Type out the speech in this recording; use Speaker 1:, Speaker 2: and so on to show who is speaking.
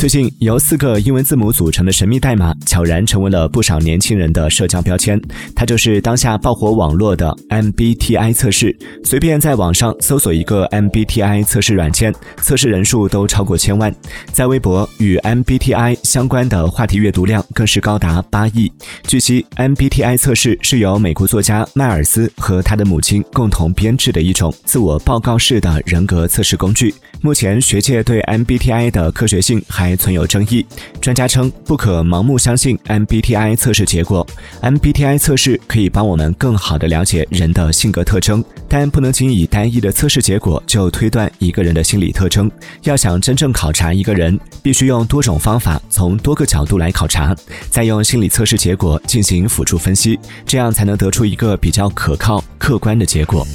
Speaker 1: 最近，由四个英文字母组成的神秘代码悄然成为了不少年轻人的社交标签。它就是当下爆火网络的 MBTI 测试。随便在网上搜索一个 MBTI 测试软件，测试人数都超过千万。在微博，与 MBTI 相关的话题阅读量更是高达八亿。据悉，MBTI 测试是由美国作家迈尔斯和他的母亲共同编制的一种自我报告式的人格测试工具。目前，学界对 MBTI 的科学性还存有争议。专家称，不可盲目相信 MBTI 测试结果。MBTI 测试可以帮我们更好地了解人的性格特征，但不能仅以单一的测试结果就推断一个人的心理特征。要想真正考察一个人，必须用多种方法，从多个角度来考察，再用心理测试结果进行辅助分析，这样才能得出一个比较可靠、客观的结果。